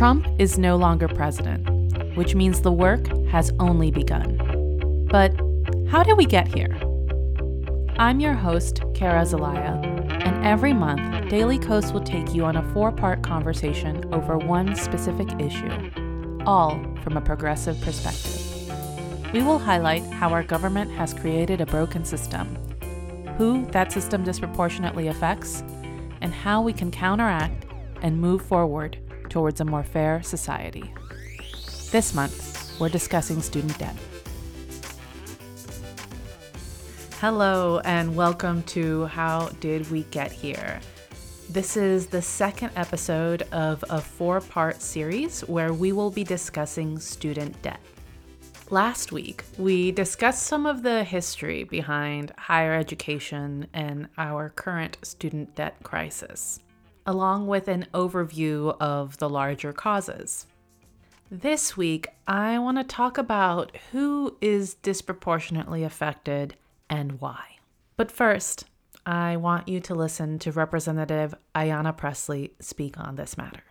Trump is no longer president, which means the work has only begun. But how did we get here? I'm your host, Kara Zelaya, and every month, Daily Kos will take you on a four part conversation over one specific issue, all from a progressive perspective. We will highlight how our government has created a broken system, who that system disproportionately affects, and how we can counteract and move forward towards a more fair society. This month, we're discussing student debt. Hello, and welcome to How Did We Get Here? This is the second episode of a four part series where we will be discussing student debt. Last week, we discussed some of the history behind higher education and our current student debt crisis along with an overview of the larger causes. This week, I want to talk about who is disproportionately affected and why. But first, I want you to listen to Representative Ayanna Pressley speak on this matter.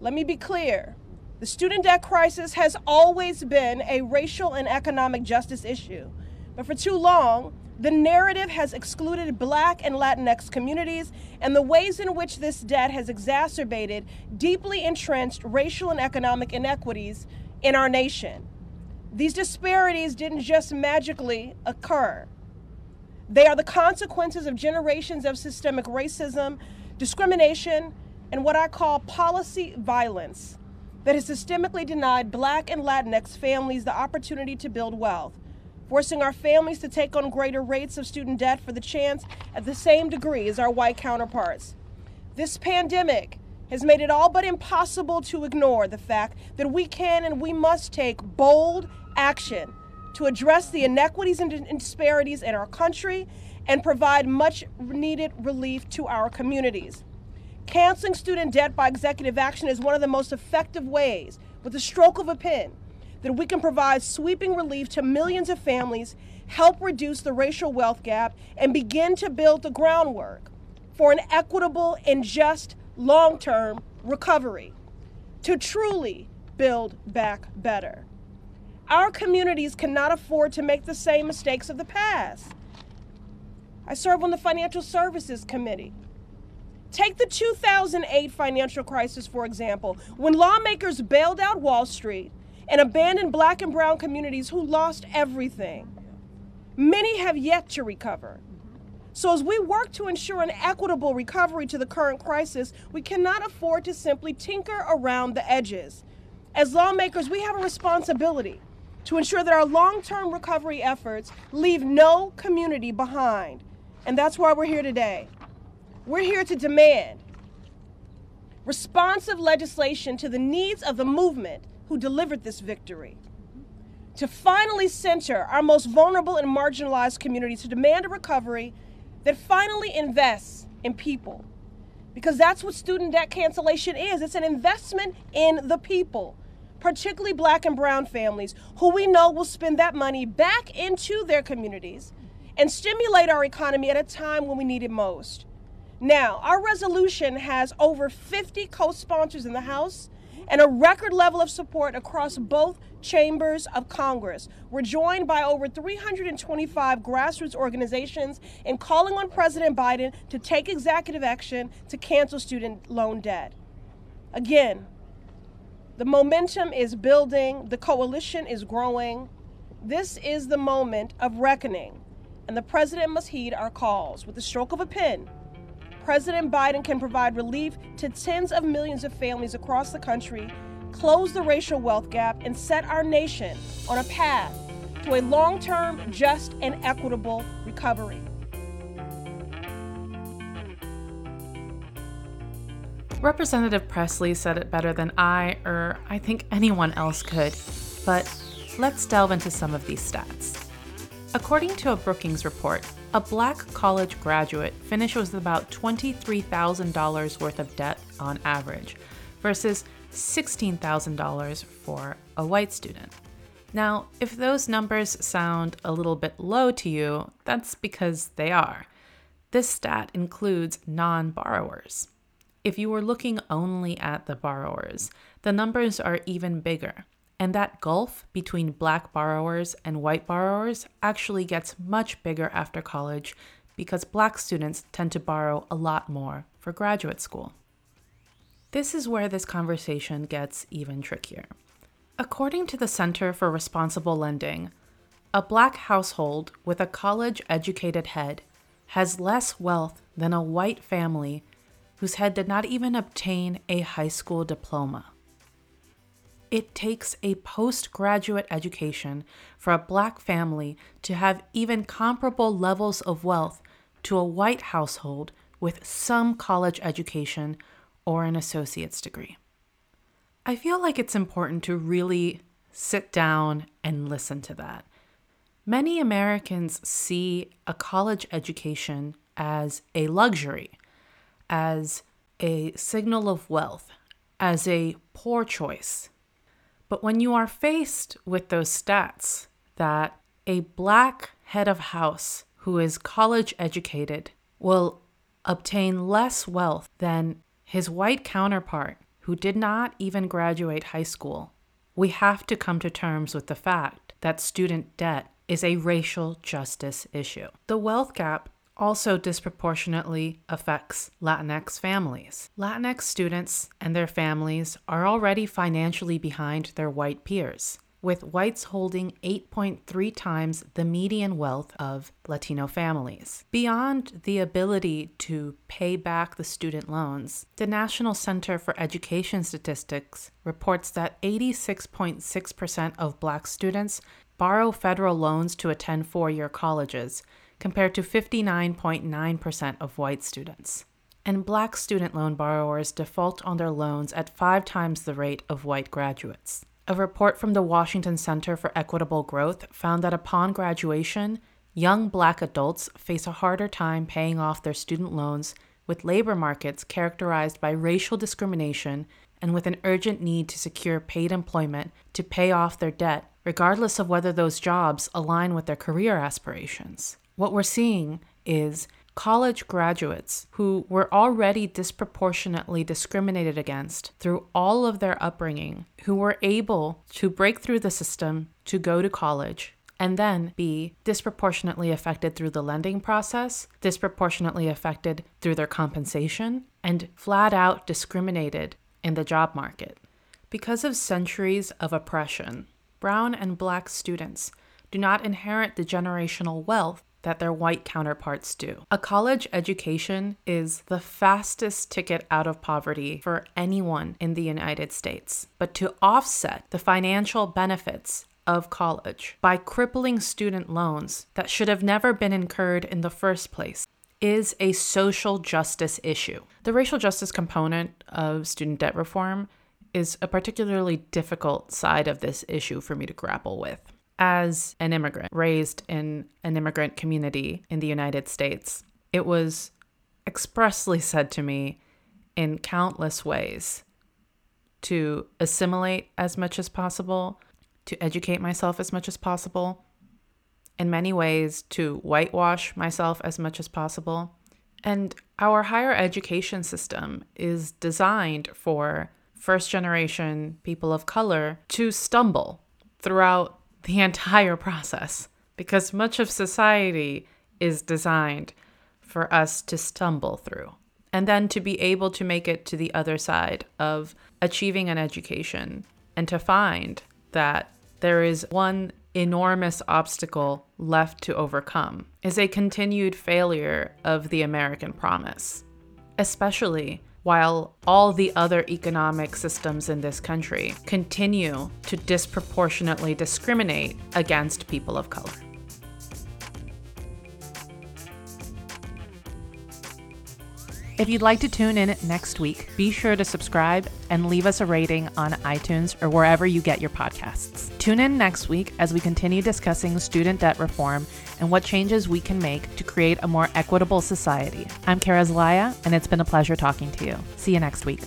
Let me be clear. The student debt crisis has always been a racial and economic justice issue. But for too long, the narrative has excluded Black and Latinx communities, and the ways in which this debt has exacerbated deeply entrenched racial and economic inequities in our nation. These disparities didn't just magically occur. They are the consequences of generations of systemic racism, discrimination, and what I call policy violence that has systemically denied Black and Latinx families the opportunity to build wealth forcing our families to take on greater rates of student debt for the chance at the same degree as our white counterparts. This pandemic has made it all but impossible to ignore the fact that we can and we must take bold action to address the inequities and disparities in our country and provide much needed relief to our communities. Canceling student debt by executive action is one of the most effective ways, with the stroke of a pen, that we can provide sweeping relief to millions of families, help reduce the racial wealth gap, and begin to build the groundwork for an equitable and just long term recovery to truly build back better. Our communities cannot afford to make the same mistakes of the past. I serve on the Financial Services Committee. Take the 2008 financial crisis, for example, when lawmakers bailed out Wall Street and abandoned black and brown communities who lost everything. Many have yet to recover. So, as we work to ensure an equitable recovery to the current crisis, we cannot afford to simply tinker around the edges. As lawmakers, we have a responsibility to ensure that our long term recovery efforts leave no community behind. And that's why we're here today. We're here to demand responsive legislation to the needs of the movement who delivered this victory. To finally center our most vulnerable and marginalized communities to demand a recovery that finally invests in people. Because that's what student debt cancellation is it's an investment in the people, particularly black and brown families, who we know will spend that money back into their communities and stimulate our economy at a time when we need it most. Now, our resolution has over 50 co sponsors in the House and a record level of support across both chambers of Congress. We're joined by over 325 grassroots organizations in calling on President Biden to take executive action to cancel student loan debt. Again, the momentum is building, the coalition is growing. This is the moment of reckoning, and the president must heed our calls with the stroke of a pen. President Biden can provide relief to tens of millions of families across the country, close the racial wealth gap, and set our nation on a path to a long term, just, and equitable recovery. Representative Pressley said it better than I, or I think anyone else could, but let's delve into some of these stats. According to a Brookings report, a black college graduate finishes with about $23,000 worth of debt on average versus $16,000 for a white student. Now, if those numbers sound a little bit low to you, that's because they are. This stat includes non borrowers. If you were looking only at the borrowers, the numbers are even bigger. And that gulf between black borrowers and white borrowers actually gets much bigger after college because black students tend to borrow a lot more for graduate school. This is where this conversation gets even trickier. According to the Center for Responsible Lending, a black household with a college educated head has less wealth than a white family whose head did not even obtain a high school diploma. It takes a postgraduate education for a black family to have even comparable levels of wealth to a white household with some college education or an associate's degree. I feel like it's important to really sit down and listen to that. Many Americans see a college education as a luxury, as a signal of wealth, as a poor choice. But when you are faced with those stats that a black head of house who is college educated will obtain less wealth than his white counterpart who did not even graduate high school, we have to come to terms with the fact that student debt is a racial justice issue. The wealth gap also disproportionately affects Latinx families. Latinx students and their families are already financially behind their white peers, with whites holding 8.3 times the median wealth of Latino families. Beyond the ability to pay back the student loans, the National Center for Education Statistics reports that 86.6% of black students borrow federal loans to attend four year colleges compared to 59.9% of white students. And black student loan borrowers default on their loans at five times the rate of white graduates. A report from the Washington Center for Equitable Growth found that upon graduation, young black adults face a harder time paying off their student loans with labor markets characterized by racial discrimination and with an urgent need to secure paid employment to pay off their debt, regardless of whether those jobs align with their career aspirations. What we're seeing is college graduates who were already disproportionately discriminated against through all of their upbringing, who were able to break through the system to go to college and then be disproportionately affected through the lending process, disproportionately affected through their compensation, and flat out discriminated in the job market. Because of centuries of oppression, brown and black students do not inherit the generational wealth that their white counterparts do. A college education is the fastest ticket out of poverty for anyone in the United States. But to offset the financial benefits of college by crippling student loans that should have never been incurred in the first place is a social justice issue. The racial justice component of student debt reform is a particularly difficult side of this issue for me to grapple with as an immigrant raised in an immigrant community in the United States, it was expressly said to me in countless ways to assimilate as much as possible, to educate myself as much as possible, in many ways, to whitewash myself as much as possible. And our higher education system is designed for first generation people of color to stumble throughout the entire process because much of society is designed for us to stumble through and then to be able to make it to the other side of achieving an education and to find that there is one enormous obstacle left to overcome is a continued failure of the American promise, especially while all the other economic systems in this country continue to disproportionately discriminate against people of color. If you'd like to tune in next week, be sure to subscribe and leave us a rating on iTunes or wherever you get your podcasts. Tune in next week as we continue discussing student debt reform and what changes we can make to create a more equitable society. I'm Kara Zelaya, and it's been a pleasure talking to you. See you next week.